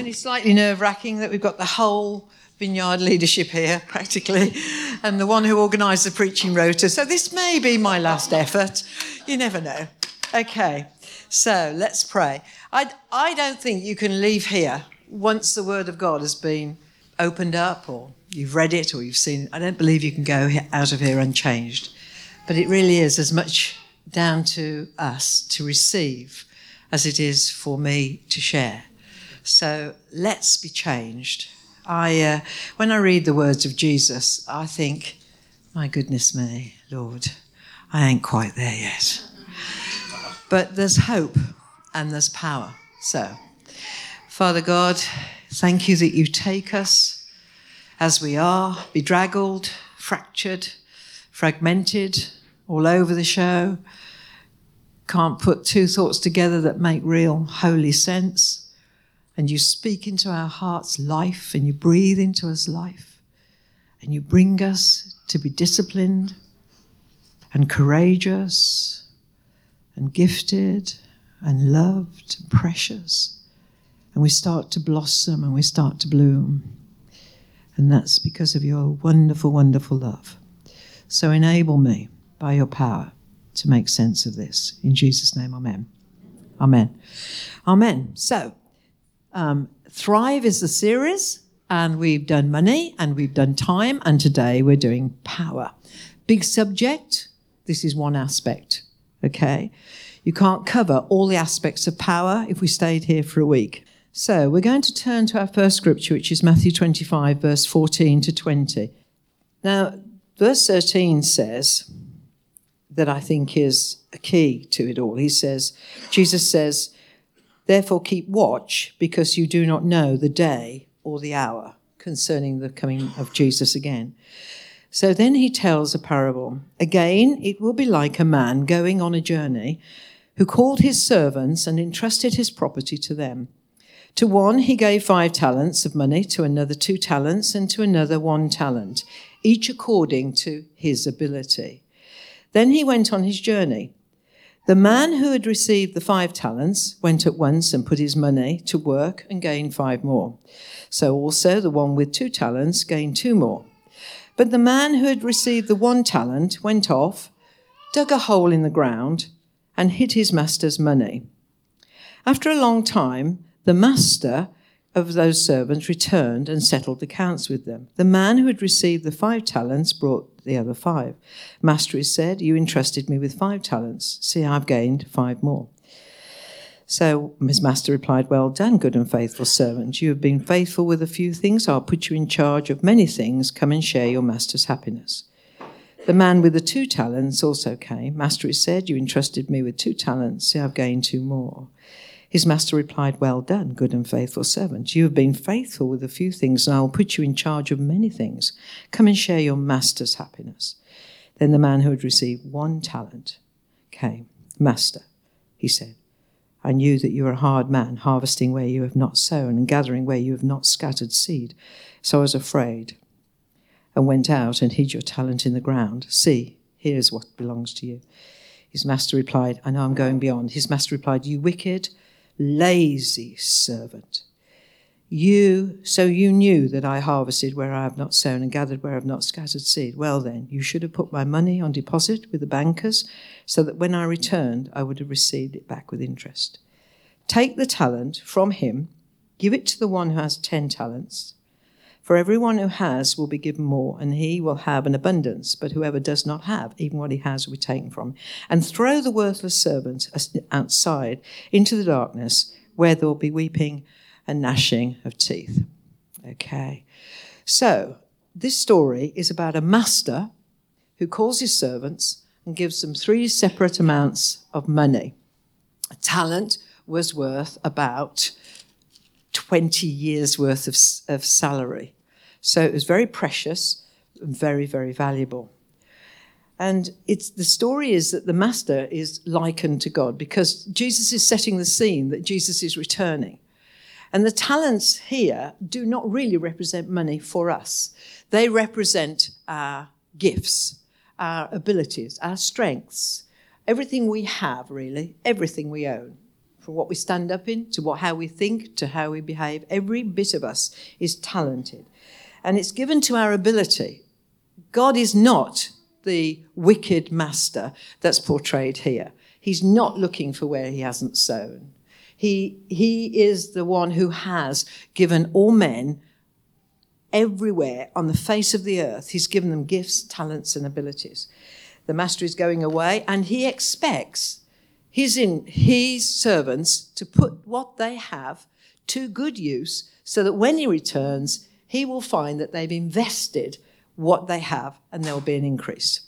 Only slightly nerve wracking that we've got the whole vineyard leadership here, practically, and the one who organised the preaching rota. So this may be my last effort. You never know. Okay, so let's pray. I, I don't think you can leave here once the Word of God has been opened up or you've read it or you've seen it. I don't believe you can go out of here unchanged. But it really is as much down to us to receive as it is for me to share. So let's be changed. I, uh, when I read the words of Jesus, I think, my goodness me, Lord, I ain't quite there yet. But there's hope and there's power. So, Father God, thank you that you take us as we are, bedraggled, fractured, fragmented, all over the show. Can't put two thoughts together that make real holy sense. And you speak into our hearts life and you breathe into us life. And you bring us to be disciplined and courageous and gifted and loved and precious. And we start to blossom and we start to bloom. And that's because of your wonderful, wonderful love. So enable me by your power to make sense of this. In Jesus' name, amen. Amen. Amen. So, um, Thrive is the series, and we've done money and we've done time, and today we're doing power. Big subject. This is one aspect. Okay. You can't cover all the aspects of power if we stayed here for a week. So we're going to turn to our first scripture, which is Matthew 25, verse 14 to 20. Now, verse 13 says that I think is a key to it all. He says, Jesus says, Therefore keep watch, because you do not know the day or the hour concerning the coming of Jesus again. So then he tells a parable. Again, it will be like a man going on a journey who called his servants and entrusted his property to them. To one he gave five talents of money, to another two talents, and to another one talent, each according to his ability. Then he went on his journey. The man who had received the five talents went at once and put his money to work and gained five more. So also the one with two talents gained two more. But the man who had received the one talent went off, dug a hole in the ground, and hid his master's money. After a long time, the master of those servants returned and settled accounts with them. The man who had received the five talents brought the other five. Master, he said, You entrusted me with five talents. See, I've gained five more. So his master replied, Well done, good and faithful servant. You have been faithful with a few things. I'll put you in charge of many things. Come and share your master's happiness. The man with the two talents also came. Master, he said, You entrusted me with two talents. See, I've gained two more. His master replied, Well done, good and faithful servant. You have been faithful with a few things, and I will put you in charge of many things. Come and share your master's happiness. Then the man who had received one talent came. Master, he said, I knew that you are a hard man, harvesting where you have not sown and gathering where you have not scattered seed. So I was afraid and went out and hid your talent in the ground. See, here's what belongs to you. His master replied, I know I'm going beyond. His master replied, You wicked lazy servant. You, so you knew that I harvested where I have not sown and gathered where I have not scattered seed. Well, then, you should have put my money on deposit with the bankers so that when I returned, I would have received it back with interest. Take the talent from him, give it to the one who has ten talents. For everyone who has will be given more, and he will have an abundance. But whoever does not have, even what he has will be taken from him. And throw the worthless servant outside into the darkness, where there will be weeping and gnashing of teeth. Okay. So, this story is about a master who calls his servants and gives them three separate amounts of money. A talent was worth about 20 years worth of, of salary. So it was very precious and very, very valuable. And it's, the story is that the master is likened to God because Jesus is setting the scene that Jesus is returning. And the talents here do not really represent money for us, they represent our gifts, our abilities, our strengths, everything we have, really, everything we own from what we stand up in to what, how we think to how we behave. Every bit of us is talented. And it's given to our ability. God is not the wicked master that's portrayed here. He's not looking for where he hasn't sown. He, he is the one who has given all men everywhere on the face of the earth. He's given them gifts, talents, and abilities. The master is going away, and he expects his, in, his servants to put what they have to good use so that when he returns, he will find that they've invested what they have and there will be an increase.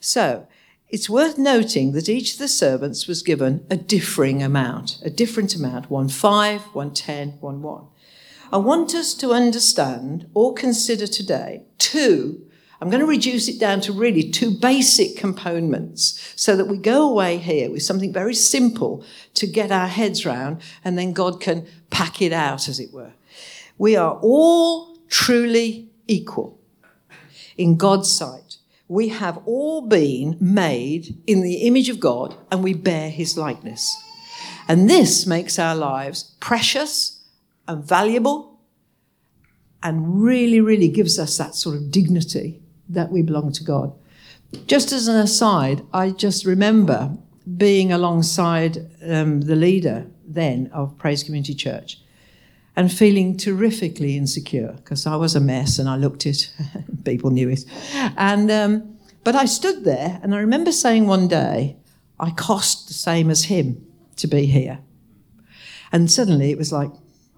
So it's worth noting that each of the servants was given a differing amount, a different amount, one five, one ten, one one. I want us to understand or consider today two. I'm going to reduce it down to really two basic components so that we go away here with something very simple to get our heads round and then God can pack it out, as it were. We are all truly equal in God's sight. We have all been made in the image of God and we bear his likeness. And this makes our lives precious and valuable and really, really gives us that sort of dignity that we belong to God. Just as an aside, I just remember being alongside um, the leader then of Praise Community Church and feeling terrifically insecure because I was a mess and I looked it, people knew it. And, um, but I stood there and I remember saying one day, I cost the same as him to be here. And suddenly it was like,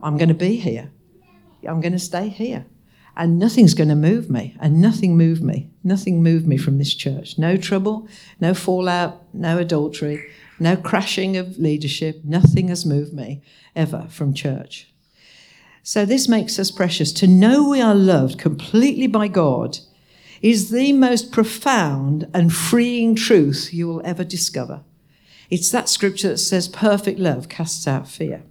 I'm going to be here. I'm going to stay here. And nothing's going to move me. And nothing moved me. Nothing moved me from this church. No trouble, no fallout, no adultery, no crashing of leadership. Nothing has moved me ever from church. So this makes us precious. To know we are loved completely by God is the most profound and freeing truth you will ever discover. It's that scripture that says perfect love casts out fear.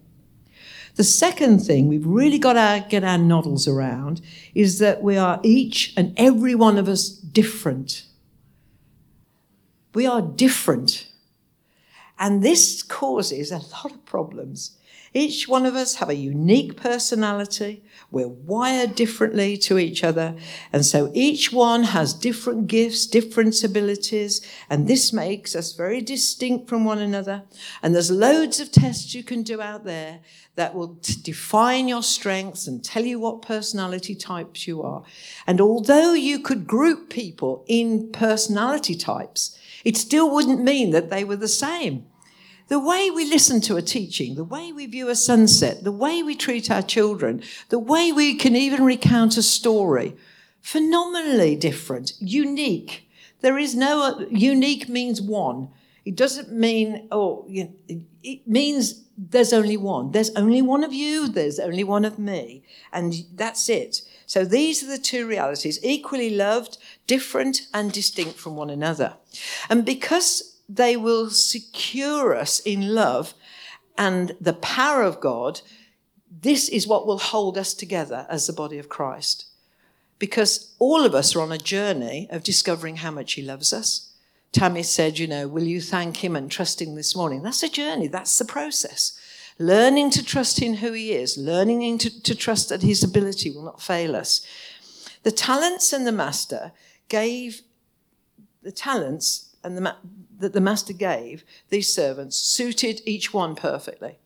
The second thing we've really got to get our noddles around is that we are each and every one of us different. We are different. And this causes a lot of problems. Each one of us have a unique personality. We're wired differently to each other. And so each one has different gifts, different abilities. And this makes us very distinct from one another. And there's loads of tests you can do out there that will t- define your strengths and tell you what personality types you are. And although you could group people in personality types, it still wouldn't mean that they were the same. The way we listen to a teaching, the way we view a sunset, the way we treat our children, the way we can even recount a story, phenomenally different, unique. There is no, unique means one. It doesn't mean, oh, it means there's only one. There's only one of you, there's only one of me. And that's it. So these are the two realities, equally loved, different, and distinct from one another. And because they will secure us in love and the power of God, this is what will hold us together as the body of Christ. Because all of us are on a journey of discovering how much He loves us Tammy said, you know, will you thank him and trust him this morning? That's a journey, that's the process. Learning to trust in who he is, learning to, to trust that his ability will not fail us. The talents and the master gave the talents and the that the master gave these servants suited each one perfectly.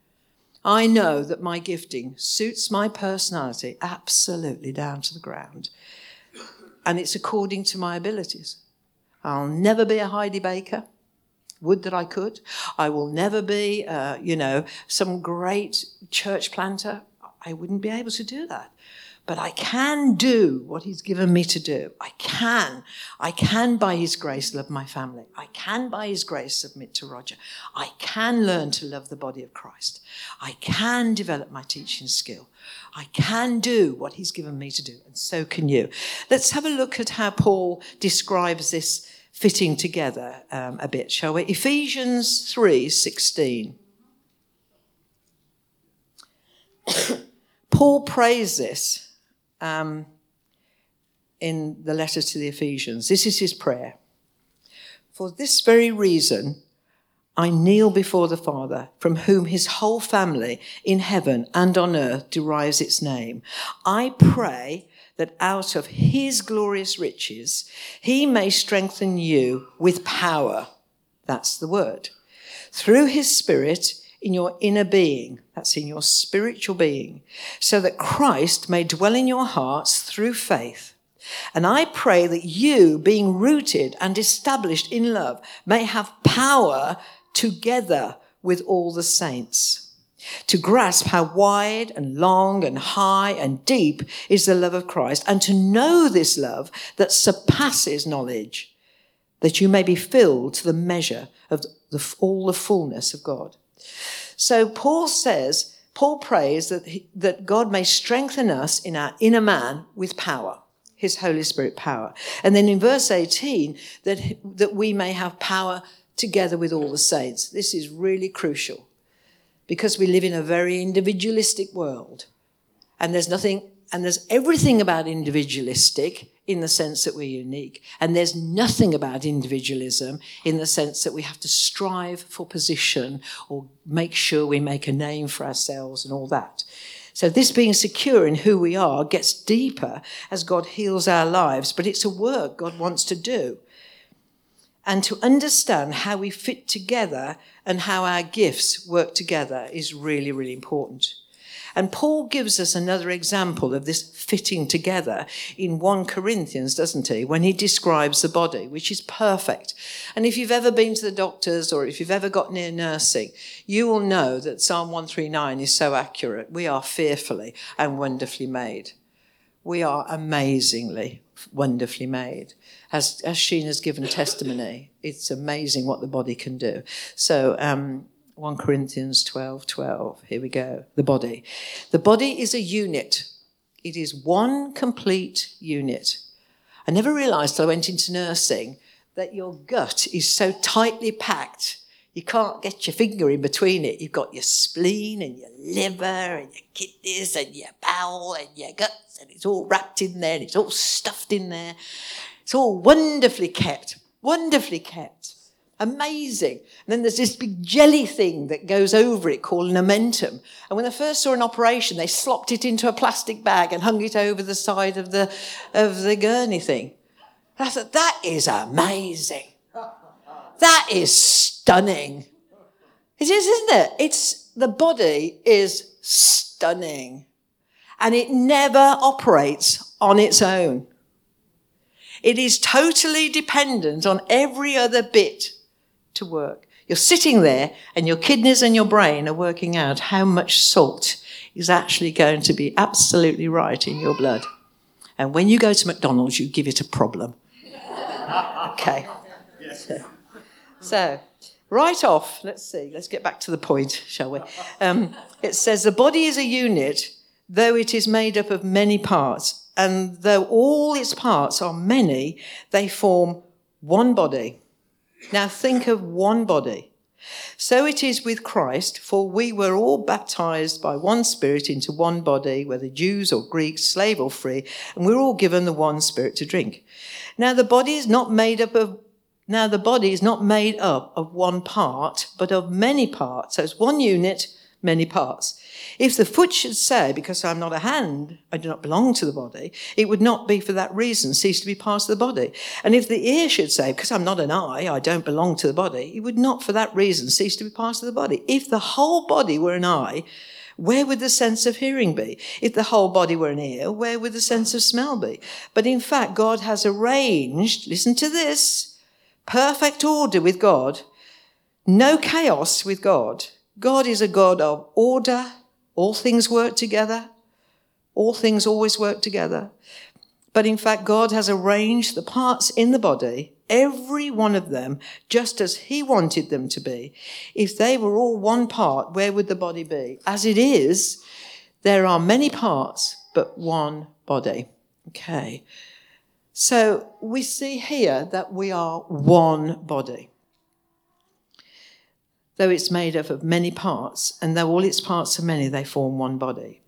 I know that my gifting suits my personality absolutely down to the ground. And it's according to my abilities. I'll never be a Heidi Baker. Would that I could. I will never be, uh, you know, some great church planter. I wouldn't be able to do that. But I can do what He's given me to do. I can. I can, by His grace, love my family. I can, by His grace, submit to Roger. I can learn to love the body of Christ. I can develop my teaching skill. I can do what He's given me to do, and so can you. Let's have a look at how Paul describes this fitting together um, a bit, shall we? Ephesians 3 16. Paul prays this um, in the letter to the Ephesians. This is his prayer. For this very reason, I kneel before the Father, from whom his whole family in heaven and on earth derives its name. I pray that out of his glorious riches he may strengthen you with power. That's the word. Through his spirit in your inner being, that's in your spiritual being, so that Christ may dwell in your hearts through faith. And I pray that you, being rooted and established in love, may have power together with all the saints. To grasp how wide and long and high and deep is the love of Christ, and to know this love that surpasses knowledge, that you may be filled to the measure of the, all the fullness of God. So Paul says, Paul prays that, he, that God may strengthen us in our inner man with power, his Holy Spirit power. And then in verse 18, that, that we may have power together with all the saints. This is really crucial because we live in a very individualistic world. And there's nothing, and there's everything about individualistic in the sense that we're unique. And there's nothing about individualism in the sense that we have to strive for position or make sure we make a name for ourselves and all that. So, this being secure in who we are gets deeper as God heals our lives, but it's a work God wants to do and to understand how we fit together and how our gifts work together is really, really important. And Paul gives us another example of this fitting together in 1 Corinthians, doesn't he? When he describes the body, which is perfect. And if you've ever been to the doctors or if you've ever got near nursing, you will know that Psalm 139 is so accurate. We are fearfully and wonderfully made. We are amazingly wonderfully made. As, as Sheen has given testimony, it's amazing what the body can do. So, um, 1 Corinthians 12 12, here we go. The body. The body is a unit, it is one complete unit. I never realized till I went into nursing that your gut is so tightly packed you can't get your finger in between it. You've got your spleen and your liver and your kidneys and your bowel and your guts, and it's all wrapped in there and it's all stuffed in there. It's all wonderfully kept, wonderfully kept. Amazing. And then there's this big jelly thing that goes over it called an. And when they first saw an operation, they slopped it into a plastic bag and hung it over the side of the, of the gurney thing. I thought, that is amazing. That is stunning. It is, isn't it? It's the body is stunning. And it never operates on its own. It is totally dependent on every other bit to work. You're sitting there and your kidneys and your brain are working out how much salt is actually going to be absolutely right in your blood. And when you go to McDonald's, you give it a problem. Okay. So, so, right off, let's see, let's get back to the point, shall we? Um, it says, The body is a unit, though it is made up of many parts, and though all its parts are many, they form one body. Now, think of one body. So it is with Christ, for we were all baptized by one Spirit into one body, whether Jews or Greeks, slave or free, and we're all given the one Spirit to drink. Now, the body is not made up of now, the body is not made up of one part, but of many parts. So it's one unit, many parts. If the foot should say, because I'm not a hand, I do not belong to the body, it would not be for that reason cease to be part of the body. And if the ear should say, because I'm not an eye, I don't belong to the body, it would not for that reason cease to be part of the body. If the whole body were an eye, where would the sense of hearing be? If the whole body were an ear, where would the sense of smell be? But in fact, God has arranged, listen to this, perfect order with God, no chaos with God. God is a God of order. All things work together. All things always work together. But in fact, God has arranged the parts in the body, every one of them, just as He wanted them to be. If they were all one part, where would the body be? As it is, there are many parts, but one body. Okay. So we see here that we are one body. Though it's made up of many parts, and though all its parts are many, they form one body.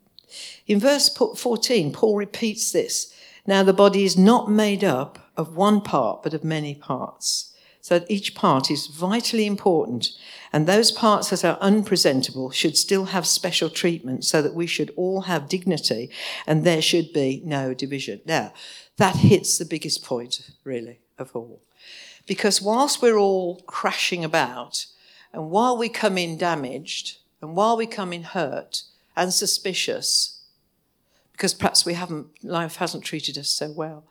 In verse 14, Paul repeats this. Now the body is not made up of one part, but of many parts. so that each part is vitally important. And those parts that are unpresentable should still have special treatment so that we should all have dignity and there should be no division. Now, that hits the biggest point, really, of all. Because whilst we're all crashing about, and while we come in damaged, and while we come in hurt and suspicious, because perhaps we haven't, life hasn't treated us so well,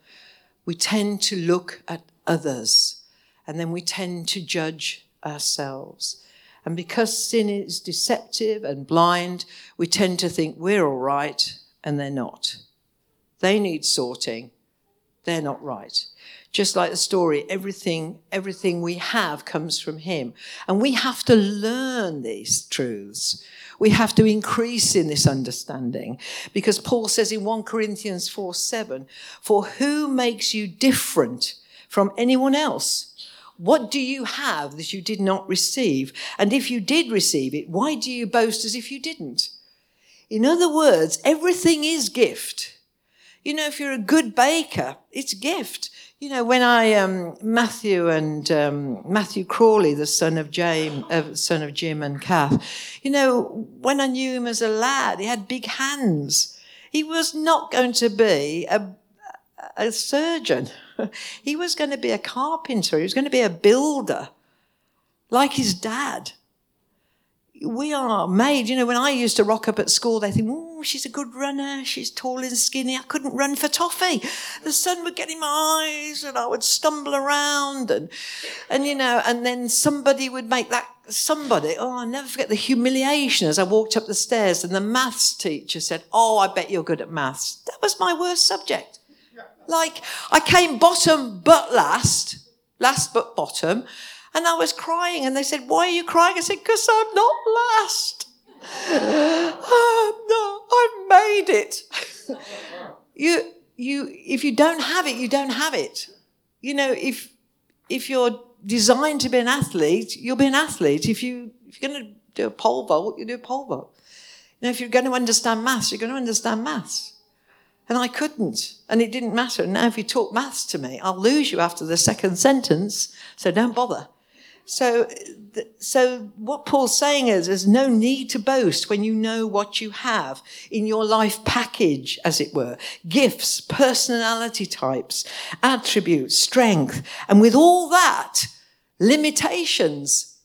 we tend to look at others and then we tend to judge ourselves. And because sin is deceptive and blind, we tend to think we're all right and they're not. They need sorting, they're not right. Just like the story, everything, everything we have comes from him. And we have to learn these truths. We have to increase in this understanding because Paul says in 1 Corinthians 4 7, For who makes you different from anyone else? What do you have that you did not receive? And if you did receive it, why do you boast as if you didn't? In other words, everything is gift. You know, if you're a good baker, it's gift. You know, when I um, Matthew and um, Matthew Crawley, the son of James, uh, son of Jim and Kath, you know, when I knew him as a lad, he had big hands. He was not going to be a, a surgeon. he was going to be a carpenter. He was going to be a builder, like his dad we are made. You know, when I used to rock up at school, they think, oh, she's a good runner. She's tall and skinny. I couldn't run for toffee. The sun would get in my eyes and I would stumble around and, and, you know, and then somebody would make that somebody, oh, I'll never forget the humiliation as I walked up the stairs and the maths teacher said, oh, I bet you're good at maths. That was my worst subject. Like, I came bottom but last, last but bottom. And I was crying, and they said, Why are you crying? I said, Because I'm not last. no, I've made it. you, you, if you don't have it, you don't have it. You know, if, if you're designed to be an athlete, you'll be an athlete. If, you, if you're going to do a pole vault, you do a pole vault. You know, if you're going to understand maths, you're going to understand maths. And I couldn't. And it didn't matter. And now if you talk maths to me, I'll lose you after the second sentence. So don't bother. So, so what Paul's saying is there's no need to boast when you know what you have in your life package, as it were. Gifts, personality types, attributes, strength. And with all that, limitations.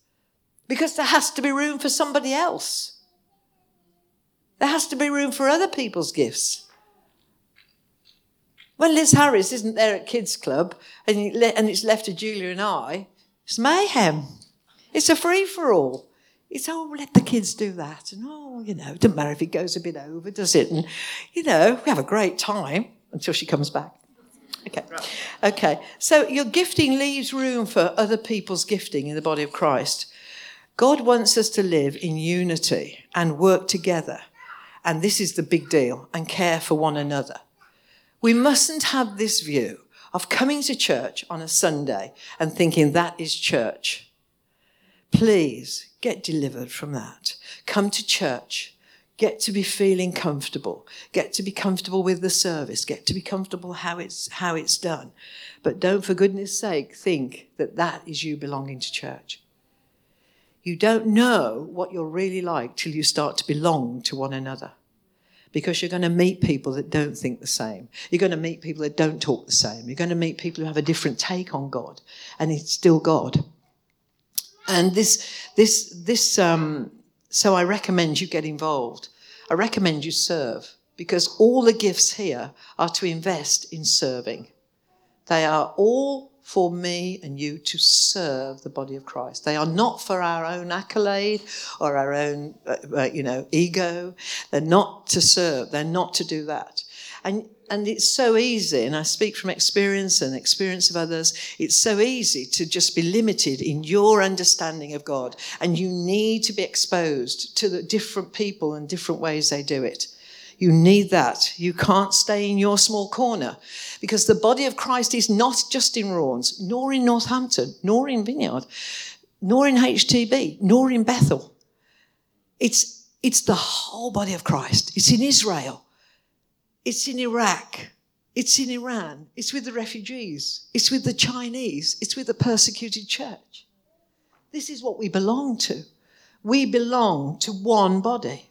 Because there has to be room for somebody else. There has to be room for other people's gifts. When Liz Harris isn't there at Kids Club and, it's left to Julia and I, it's mayhem. It's a free for all. It's, oh, let the kids do that. And, oh, you know, it doesn't matter if it goes a bit over, does it? And, you know, we have a great time until she comes back. Okay. Okay. So your gifting leaves room for other people's gifting in the body of Christ. God wants us to live in unity and work together. And this is the big deal and care for one another. We mustn't have this view of coming to church on a Sunday and thinking that is church. Please get delivered from that. Come to church. Get to be feeling comfortable. Get to be comfortable with the service. Get to be comfortable how it's, how it's done. But don't, for goodness sake, think that that is you belonging to church. You don't know what you're really like till you start to belong to one another because you're going to meet people that don't think the same. You're going to meet people that don't talk the same. You're going to meet people who have a different take on God, and it's still God. And this, this, this. Um, so I recommend you get involved. I recommend you serve because all the gifts here are to invest in serving. They are all for me and you to serve the body of Christ. They are not for our own accolade or our own, uh, uh, you know, ego. They're not to serve. They're not to do that. And and it's so easy, and I speak from experience and experience of others, it's so easy to just be limited in your understanding of God. And you need to be exposed to the different people and different ways they do it. You need that. You can't stay in your small corner because the body of Christ is not just in Raunds, nor in Northampton, nor in Vineyard, nor in HTB, nor in Bethel. It's, it's the whole body of Christ. It's in Israel. It's in Iraq. It's in Iran. It's with the refugees. It's with the Chinese. It's with the persecuted church. This is what we belong to. We belong to one body.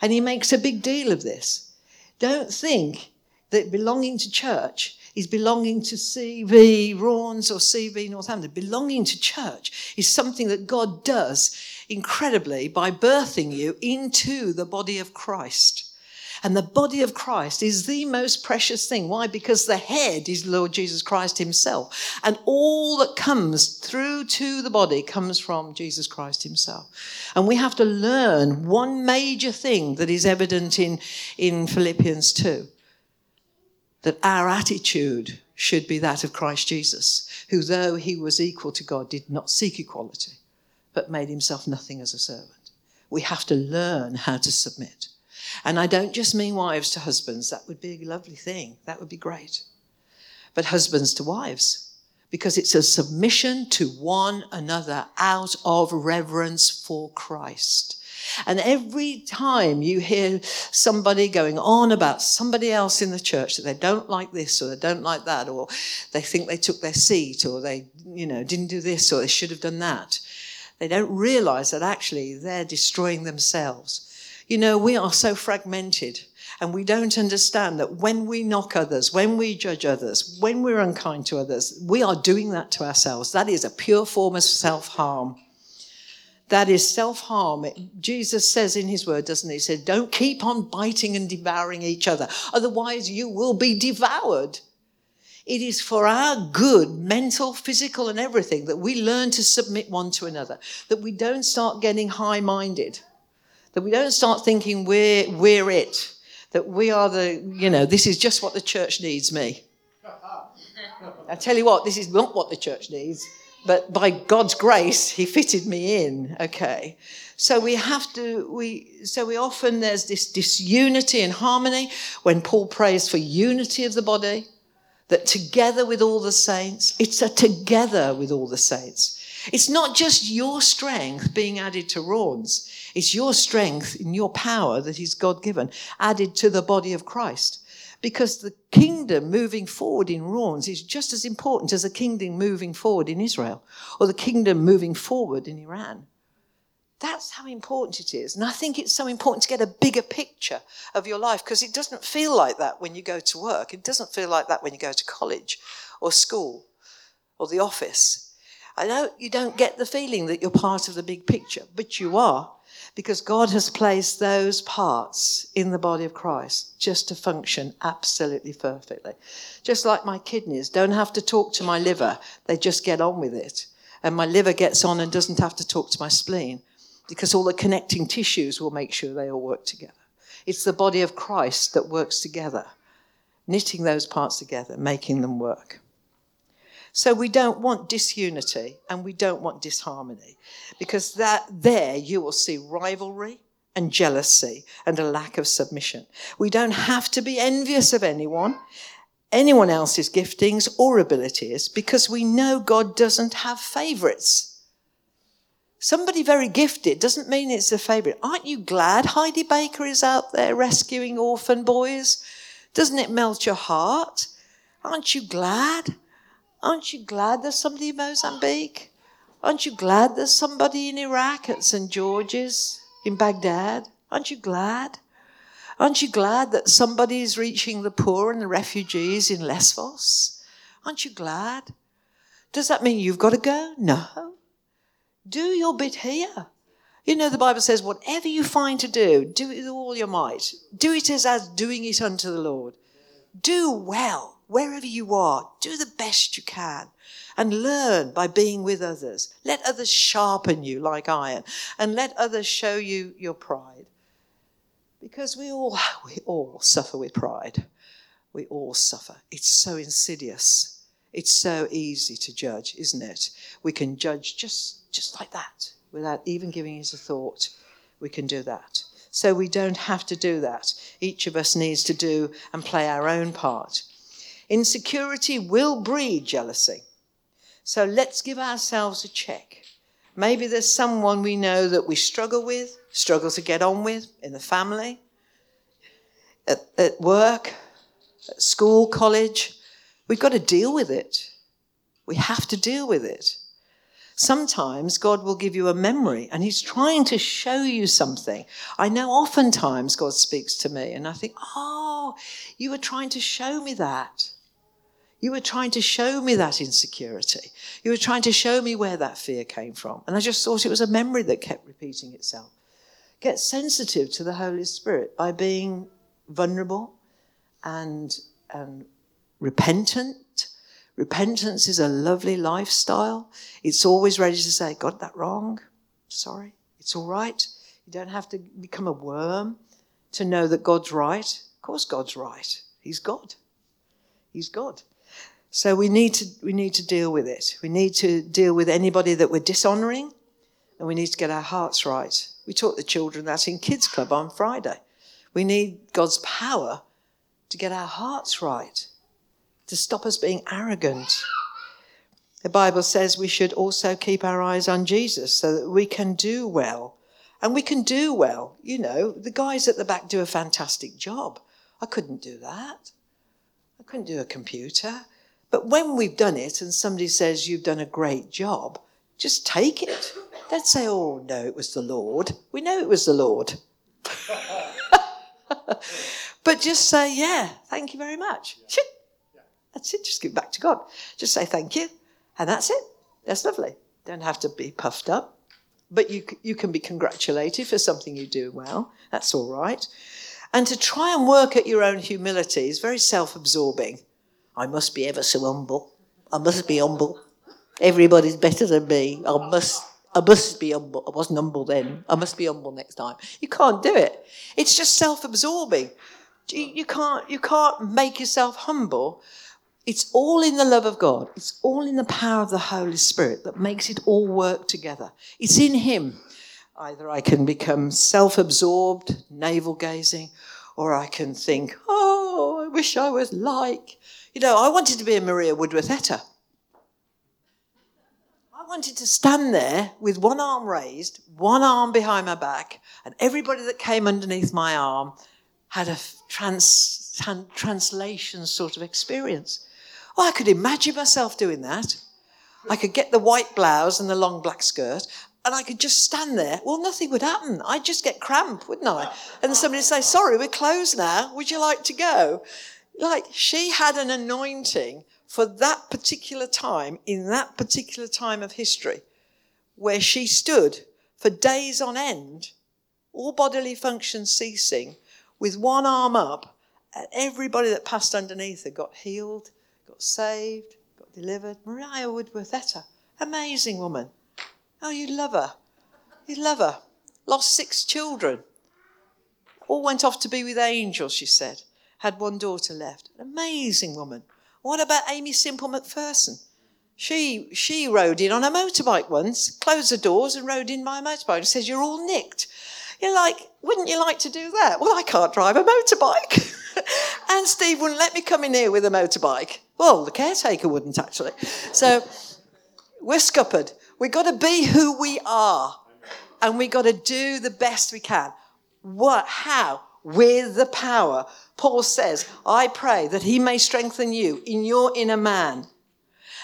And he makes a big deal of this. Don't think that belonging to church is belonging to CV Raunds or CV Northampton. Belonging to church is something that God does incredibly by birthing you into the body of Christ. And the body of Christ is the most precious thing. Why? Because the head is Lord Jesus Christ himself. And all that comes through to the body comes from Jesus Christ himself. And we have to learn one major thing that is evident in, in Philippians 2 that our attitude should be that of Christ Jesus, who, though he was equal to God, did not seek equality, but made himself nothing as a servant. We have to learn how to submit. And I don't just mean wives to husbands, that would be a lovely thing, that would be great. But husbands to wives, because it's a submission to one another out of reverence for Christ. And every time you hear somebody going on about somebody else in the church that they don't like this or they don't like that, or they think they took their seat or they, you know, didn't do this or they should have done that, they don't realize that actually they're destroying themselves. You know, we are so fragmented and we don't understand that when we knock others, when we judge others, when we're unkind to others, we are doing that to ourselves. That is a pure form of self harm. That is self harm. Jesus says in his word, doesn't he? He said, Don't keep on biting and devouring each other, otherwise, you will be devoured. It is for our good, mental, physical, and everything, that we learn to submit one to another, that we don't start getting high minded that we don't start thinking we're, we're it, that we are the, you know, this is just what the church needs me. I tell you what, this is not what the church needs, but by God's grace, He fitted me in. Okay. So we have to, we, so we often, there's this disunity and harmony when Paul prays for unity of the body, that together with all the saints, it's a together with all the saints. It's not just your strength being added to Raunds. It's your strength and your power that is God given, added to the body of Christ. Because the kingdom moving forward in Raunds is just as important as the kingdom moving forward in Israel or the kingdom moving forward in Iran. That's how important it is. And I think it's so important to get a bigger picture of your life because it doesn't feel like that when you go to work. It doesn't feel like that when you go to college or school or the office. I know you don't get the feeling that you're part of the big picture, but you are because God has placed those parts in the body of Christ just to function absolutely perfectly. Just like my kidneys don't have to talk to my liver, they just get on with it. And my liver gets on and doesn't have to talk to my spleen because all the connecting tissues will make sure they all work together. It's the body of Christ that works together, knitting those parts together, making them work. So we don't want disunity and we don't want disharmony because that there you will see rivalry and jealousy and a lack of submission. We don't have to be envious of anyone, anyone else's giftings or abilities because we know God doesn't have favorites. Somebody very gifted doesn't mean it's a favorite. Aren't you glad Heidi Baker is out there rescuing orphan boys? Doesn't it melt your heart? Aren't you glad? Aren't you glad there's somebody in Mozambique? Aren't you glad there's somebody in Iraq at St. George's in Baghdad? Aren't you glad? Aren't you glad that somebody is reaching the poor and the refugees in Lesbos? Aren't you glad? Does that mean you've got to go? No. Do your bit here. You know, the Bible says, whatever you find to do, do it with all your might. Do it as, as doing it unto the Lord. Do well wherever you are, do the best you can and learn by being with others. Let others sharpen you like iron and let others show you your pride. Because we all, we all suffer with pride. We all suffer. It's so insidious. It's so easy to judge, isn't it? We can judge just, just like that without even giving it a thought. We can do that. So we don't have to do that. Each of us needs to do and play our own part. Insecurity will breed jealousy. So let's give ourselves a check. Maybe there's someone we know that we struggle with, struggle to get on with in the family, at, at work, at school, college. We've got to deal with it. We have to deal with it. Sometimes God will give you a memory and He's trying to show you something. I know oftentimes God speaks to me and I think, oh, you were trying to show me that. You were trying to show me that insecurity. You were trying to show me where that fear came from. And I just thought it was a memory that kept repeating itself. Get sensitive to the Holy Spirit by being vulnerable and, and repentant. Repentance is a lovely lifestyle. It's always ready to say, Got that wrong. Sorry. It's all right. You don't have to become a worm to know that God's right. Of course, God's right. He's God. He's God. So we need to we need to deal with it. We need to deal with anybody that we're dishonoring, and we need to get our hearts right. We taught the children that in Kids Club on Friday. We need God's power to get our hearts right, to stop us being arrogant. The Bible says we should also keep our eyes on Jesus so that we can do well. And we can do well. You know, the guys at the back do a fantastic job. I couldn't do that. I couldn't do a computer. But when we've done it and somebody says you've done a great job, just take it. Don't say, oh, no, it was the Lord. We know it was the Lord. but just say, yeah, thank you very much. That's it. Just give it back to God. Just say thank you. And that's it. That's lovely. Don't have to be puffed up. But you, you can be congratulated for something you do well. That's all right. And to try and work at your own humility is very self absorbing. I must be ever so humble. I must be humble. Everybody's better than me. I must I must be humble. I wasn't humble then. I must be humble next time. You can't do it. It's just self-absorbing. You can't, you can't make yourself humble. It's all in the love of God. It's all in the power of the Holy Spirit that makes it all work together. It's in Him. Either I can become self-absorbed, navel-gazing, or I can think, oh, I wish I was like. You know, I wanted to be a Maria Woodworth-Etter wanted to stand there with one arm raised, one arm behind my back, and everybody that came underneath my arm had a trans, trans, translation sort of experience. Well, I could imagine myself doing that. I could get the white blouse and the long black skirt, and I could just stand there. Well, nothing would happen. I'd just get cramp, wouldn't I? And somebody would say, Sorry, we're closed now. Would you like to go? Like, she had an anointing for that particular time, in that particular time of history, where she stood for days on end, all bodily functions ceasing, with one arm up, and everybody that passed underneath her got healed, got saved, got delivered. Maria Woodworth-Etter, amazing woman. Oh, you'd love her. You'd love her. Lost six children. All went off to be with angels, she said. Had one daughter left. An amazing woman. What about Aimee Semple McPherson? She, she rode in on a motorbike once, closed the doors and rode in by a motorbike and says, You're all nicked. You're like, Wouldn't you like to do that? Well, I can't drive a motorbike. and Steve wouldn't let me come in here with a motorbike. Well, the caretaker wouldn't actually. So we're scuppered. We've got to be who we are. And we've got to do the best we can. What? How? With the power Paul says, I pray that he may strengthen you in your inner man.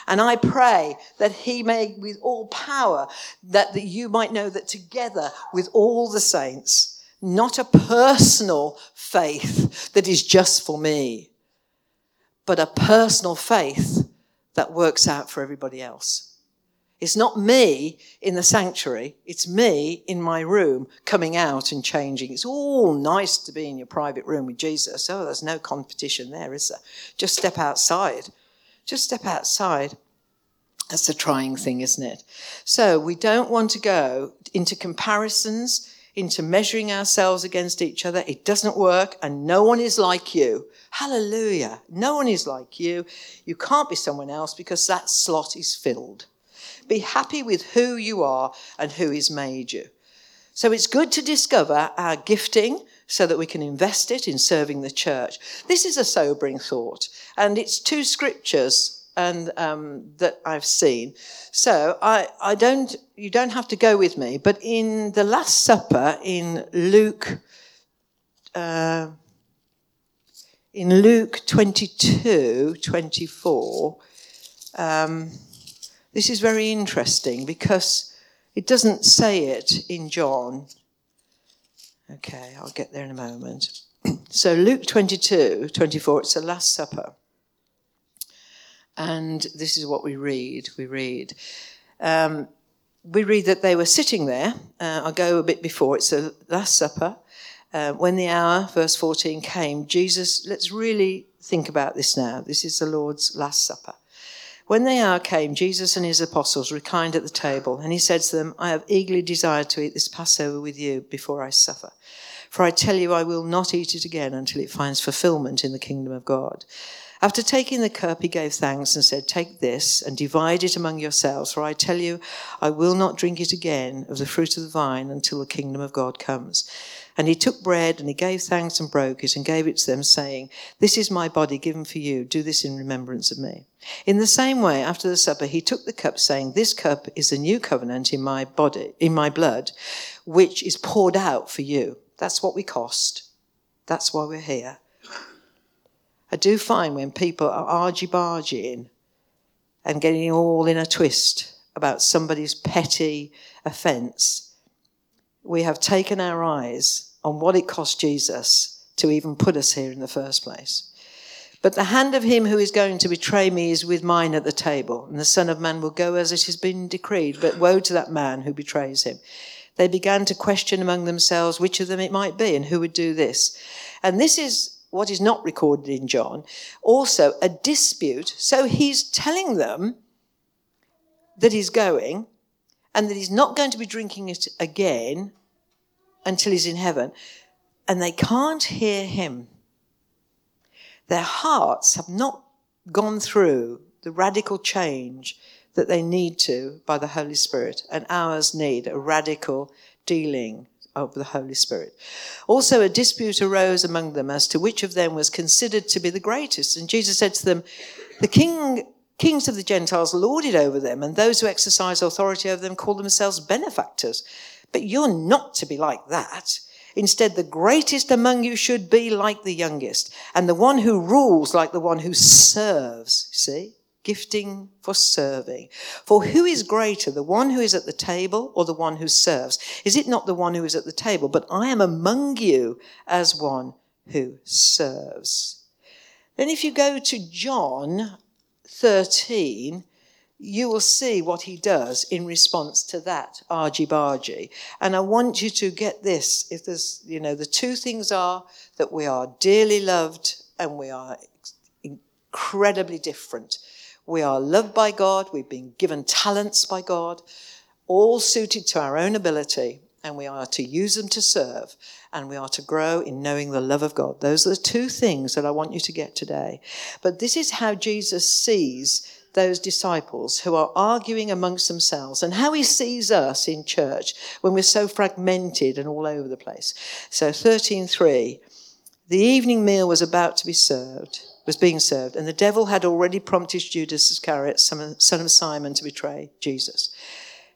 And I pray that he may, with all power, that, that you might know that together with all the saints, not a personal faith that is just for me, but a personal faith that works out for everybody else. It's not me in the sanctuary, it's me in my room coming out and changing. It's all nice to be in your private room with Jesus. Oh, there's no competition there, is there? Just step outside. Just step outside. That's the trying thing, isn't it? So we don't want to go into comparisons, into measuring ourselves against each other. It doesn't work, and no one is like you. Hallelujah. No one is like you. You can't be someone else because that slot is filled. Be happy with who you are and who has made you. So it's good to discover our gifting so that we can invest it in serving the church. This is a sobering thought, and it's two scriptures and um, that I've seen. So I, I don't, you don't have to go with me, but in the Last Supper in Luke, uh, in Luke 22 24, um, this is very interesting because it doesn't say it in John. Okay, I'll get there in a moment. So, Luke 22 24, it's the Last Supper. And this is what we read. We read. Um, we read that they were sitting there. Uh, I'll go a bit before. It's the Last Supper. Uh, when the hour, verse 14, came, Jesus, let's really think about this now. This is the Lord's Last Supper. When the hour came, Jesus and his apostles reclined at the table, and he said to them, I have eagerly desired to eat this Passover with you before I suffer. For I tell you, I will not eat it again until it finds fulfillment in the kingdom of God. After taking the cup, he gave thanks and said, Take this and divide it among yourselves, for I tell you, I will not drink it again of the fruit of the vine until the kingdom of God comes. And he took bread and he gave thanks and broke it and gave it to them, saying, This is my body given for you. Do this in remembrance of me. In the same way, after the supper, he took the cup, saying, This cup is the new covenant in my body, in my blood, which is poured out for you. That's what we cost. That's why we're here. I do find when people are argy bargying and getting all in a twist about somebody's petty offence, we have taken our eyes on what it cost Jesus to even put us here in the first place. But the hand of him who is going to betray me is with mine at the table, and the Son of Man will go as it has been decreed. But woe to that man who betrays him. They began to question among themselves which of them it might be and who would do this. And this is what is not recorded in John, also a dispute. So he's telling them that he's going and that he's not going to be drinking it again until he's in heaven. And they can't hear him. Their hearts have not gone through the radical change that they need to by the Holy Spirit, and ours need a radical dealing of the Holy Spirit. Also, a dispute arose among them as to which of them was considered to be the greatest. And Jesus said to them, The king, kings of the Gentiles lord it over them, and those who exercise authority over them call themselves benefactors. But you're not to be like that. Instead, the greatest among you should be like the youngest, and the one who rules like the one who serves. See? Gifting for serving. For who is greater, the one who is at the table or the one who serves? Is it not the one who is at the table? But I am among you as one who serves. Then, if you go to John 13, you will see what he does in response to that argy bargy. And I want you to get this. If there's, you know, the two things are that we are dearly loved and we are incredibly different. We are loved by God. We've been given talents by God, all suited to our own ability, and we are to use them to serve, and we are to grow in knowing the love of God. Those are the two things that I want you to get today. But this is how Jesus sees those disciples who are arguing amongst themselves and how he sees us in church when we're so fragmented and all over the place. So 13:3 The evening meal was about to be served was being served, and the devil had already prompted Judas Iscariot, son of Simon, to betray Jesus.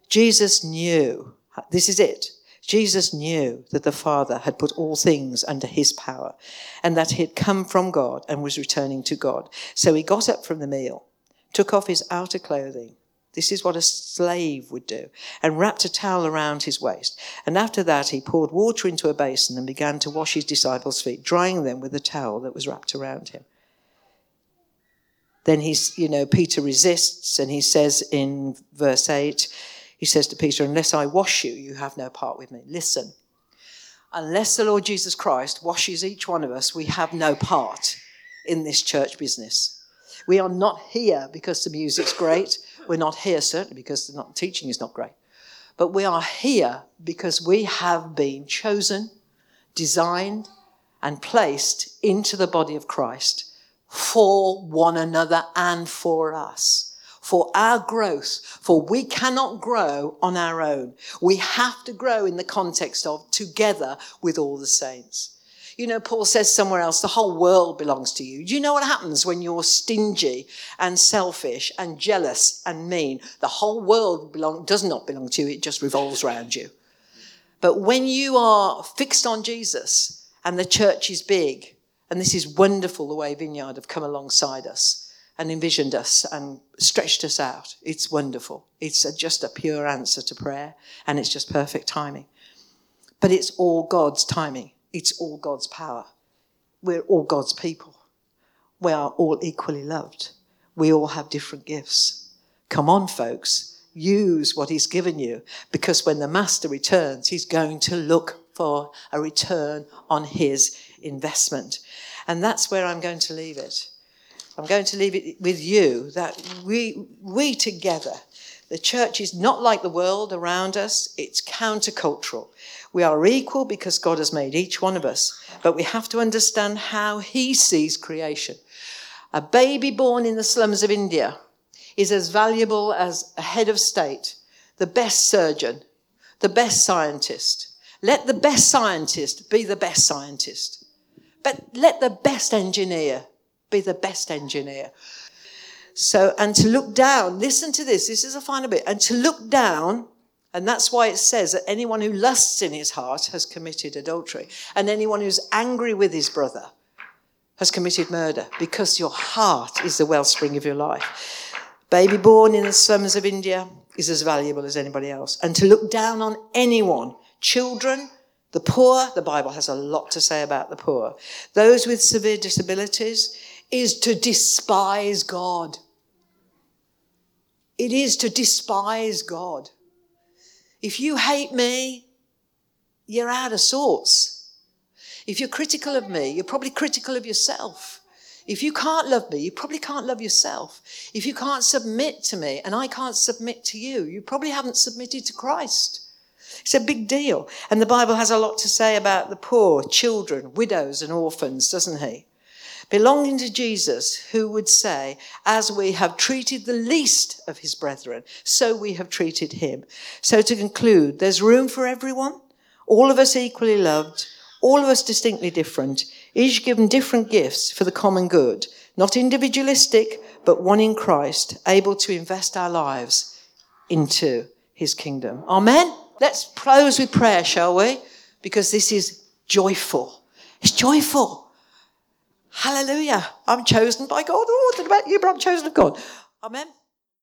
Jesus knew, this is it. Jesus knew that the Father had put all things under his power and that he had come from God and was returning to God. So he got up from the meal, took off his outer clothing. This is what a slave would do, and wrapped a towel around his waist. And after that, he poured water into a basin and began to wash his disciples' feet, drying them with the towel that was wrapped around him then he's, you know, Peter resists and he says in verse 8, he says to Peter, Unless I wash you, you have no part with me. Listen, unless the Lord Jesus Christ washes each one of us, we have no part in this church business. We are not here because the music's great. We're not here certainly because the teaching is not great. But we are here because we have been chosen, designed, and placed into the body of Christ for one another and for us, for our growth, for we cannot grow on our own. We have to grow in the context of together with all the saints. You know, Paul says somewhere else, the whole world belongs to you. Do you know what happens when you're stingy and selfish and jealous and mean? The whole world belong, does not belong to you, it just revolves around you. But when you are fixed on Jesus and the church is big, And this is wonderful the way Vineyard have come alongside us and envisioned us and stretched us out. It's wonderful. It's a, just a pure answer to prayer and it's just perfect timing. But it's all God's timing. It's all God's power. We're all God's people. We are all equally loved. We all have different gifts. Come on, folks. Use what He's given you because when the Master returns, He's going to look for a return on His investment. And that's where I'm going to leave it. I'm going to leave it with you that we, we together, the church is not like the world around us, it's countercultural. We are equal because God has made each one of us, but we have to understand how He sees creation. A baby born in the slums of India is as valuable as a head of state, the best surgeon, the best scientist. Let the best scientist be the best scientist. But let the best engineer be the best engineer. So, and to look down, listen to this, this is a final bit, and to look down, and that's why it says that anyone who lusts in his heart has committed adultery, and anyone who's angry with his brother has committed murder because your heart is the wellspring of your life. Baby born in the slums of India is as valuable as anybody else. And to look down on anyone, children, the poor, the Bible has a lot to say about the poor, those with severe disabilities, is to despise God. It is to despise God. If you hate me, you're out of sorts. If you're critical of me, you're probably critical of yourself. If you can't love me, you probably can't love yourself. If you can't submit to me and I can't submit to you, you probably haven't submitted to Christ. It's a big deal. And the Bible has a lot to say about the poor, children, widows, and orphans, doesn't he? Belonging to Jesus, who would say, As we have treated the least of his brethren, so we have treated him. So to conclude, there's room for everyone, all of us equally loved all of us distinctly different, each given different gifts for the common good, not individualistic, but one in Christ, able to invest our lives into his kingdom. Amen? Let's close with prayer, shall we? Because this is joyful. It's joyful. Hallelujah. I'm chosen by God. Oh, I about you, but I'm chosen of God. Amen.